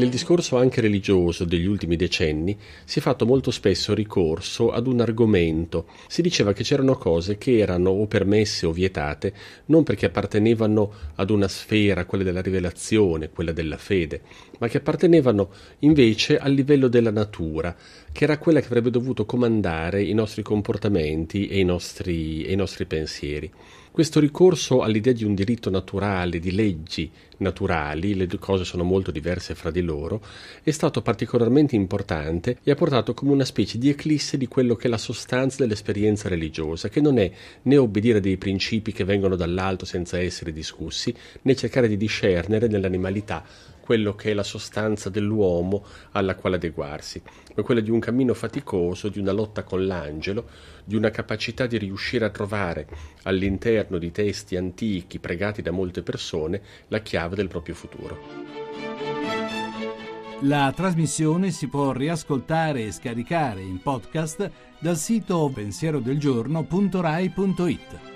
Nel discorso anche religioso degli ultimi decenni si è fatto molto spesso ricorso ad un argomento. Si diceva che c'erano cose che erano o permesse o vietate non perché appartenevano ad una sfera, quella della rivelazione, quella della fede, ma che appartenevano invece al livello della natura, che era quella che avrebbe dovuto comandare i nostri comportamenti e i nostri, e i nostri pensieri. Questo ricorso all'idea di un diritto naturale, di leggi naturali, le due cose sono molto diverse fra di loro, è stato particolarmente importante e ha portato come una specie di eclisse di quello che è la sostanza dell'esperienza religiosa, che non è né obbedire dei principi che vengono dall'alto senza essere discussi, né cercare di discernere nell'animalità quello che è la sostanza dell'uomo alla quale adeguarsi, ma quella di un cammino faticoso, di una lotta con l'angelo, di una capacità di riuscire a trovare all'interno di testi antichi pregati da molte persone la chiave del proprio futuro. La trasmissione si può riascoltare e scaricare in podcast dal sito pensierodelgiorno.rai.it.